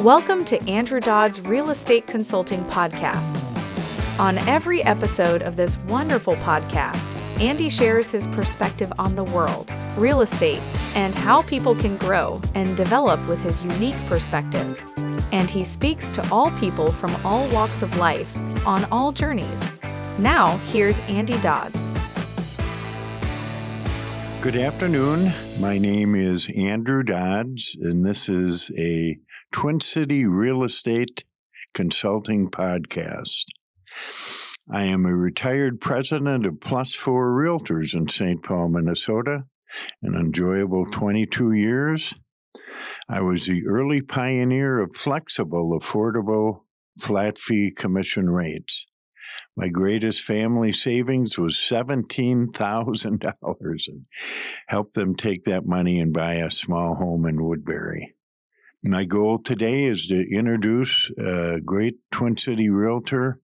Welcome to Andrew Dodds' Real Estate Consulting Podcast. On every episode of this wonderful podcast, Andy shares his perspective on the world, real estate, and how people can grow and develop with his unique perspective. And he speaks to all people from all walks of life on all journeys. Now, here's Andy Dodds. Good afternoon. My name is Andrew Dodds, and this is a Twin City Real Estate Consulting Podcast. I am a retired president of Plus Four Realtors in St. Paul, Minnesota, an enjoyable 22 years. I was the early pioneer of flexible, affordable, flat fee commission rates. My greatest family savings was $17,000 and helped them take that money and buy a small home in Woodbury. My goal today is to introduce a great Twin City realtor.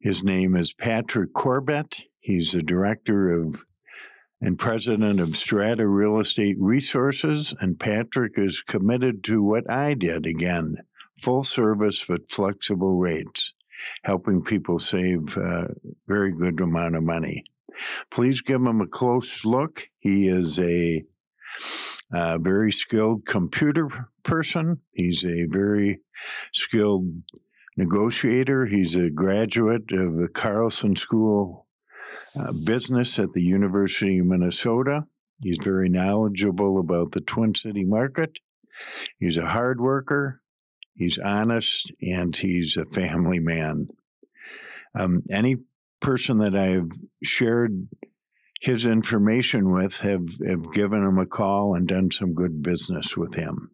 His name is Patrick Corbett. He's the director of and president of Strata Real Estate Resources. And Patrick is committed to what I did again full service but flexible rates, helping people save a very good amount of money. Please give him a close look. He is a a very skilled computer person. He's a very skilled negotiator. He's a graduate of the Carlson School uh, Business at the University of Minnesota. He's very knowledgeable about the Twin City market. He's a hard worker. He's honest and he's a family man. Um, any person that I've shared his information with have, have given him a call and done some good business with him.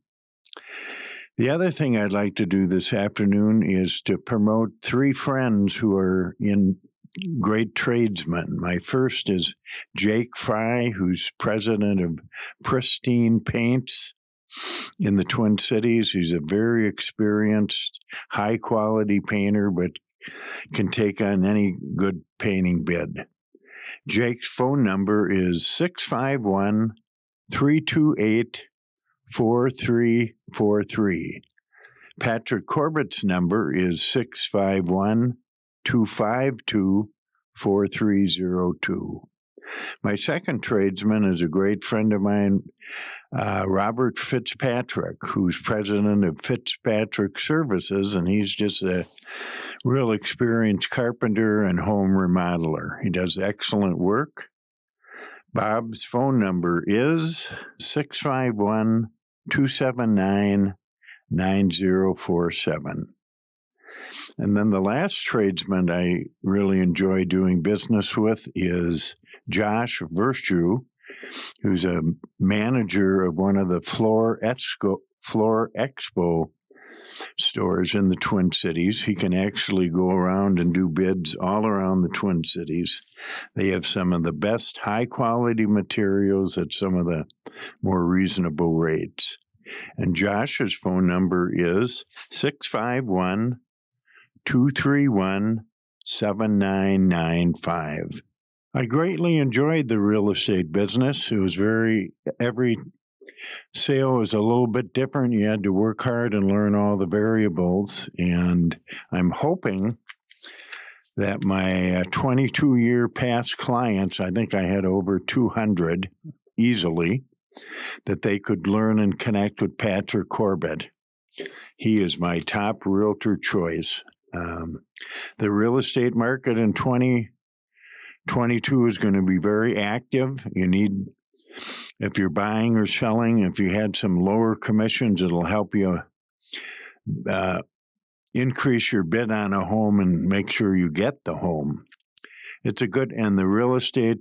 The other thing I'd like to do this afternoon is to promote three friends who are in great tradesmen. My first is Jake Fry, who's president of Pristine Paints in the Twin Cities. He's a very experienced, high quality painter, but can take on any good painting bid. Jake's phone number is 651 328 4343. Patrick Corbett's number is 651 252 4302. My second tradesman is a great friend of mine, uh, Robert Fitzpatrick, who's president of Fitzpatrick Services, and he's just a real experienced carpenter and home remodeler. He does excellent work. Bob's phone number is 651 279 9047. And then the last tradesman I really enjoy doing business with is Josh Virtue, who's a manager of one of the Floor Expo, Floor Expo stores in the Twin Cities. He can actually go around and do bids all around the Twin Cities. They have some of the best high quality materials at some of the more reasonable rates. And Josh's phone number is 651 231 7995. I greatly enjoyed the real estate business. It was very, every sale was a little bit different. You had to work hard and learn all the variables. And I'm hoping that my 22 uh, year past clients, I think I had over 200 easily, that they could learn and connect with Patrick Corbett. He is my top realtor choice. Um, the real estate market in 2022 is going to be very active. You need if you're buying or selling, if you had some lower commissions, it'll help you uh, increase your bid on a home and make sure you get the home. It's a good, and the real estate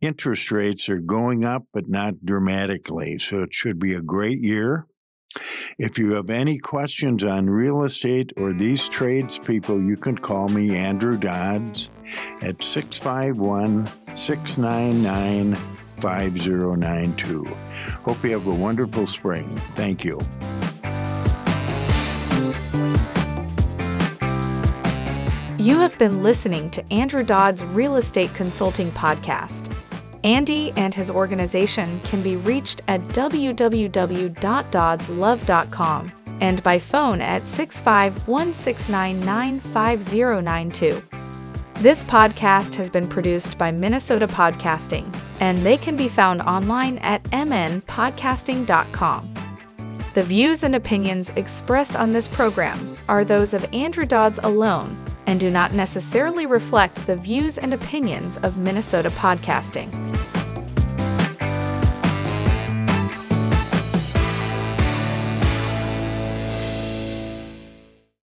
interest rates are going up, but not dramatically. So it should be a great year. If you have any questions on real estate or these tradespeople, you can call me, Andrew Dodds, at 651 699 5092. Hope you have a wonderful spring. Thank you. You have been listening to Andrew Dodds' Real Estate Consulting Podcast. Andy and his organization can be reached at www.doddslove.com and by phone at 651699592. This podcast has been produced by Minnesota Podcasting, and they can be found online at mnpodcasting.com. The views and opinions expressed on this program are those of Andrew Dodds alone and do not necessarily reflect the views and opinions of Minnesota Podcasting.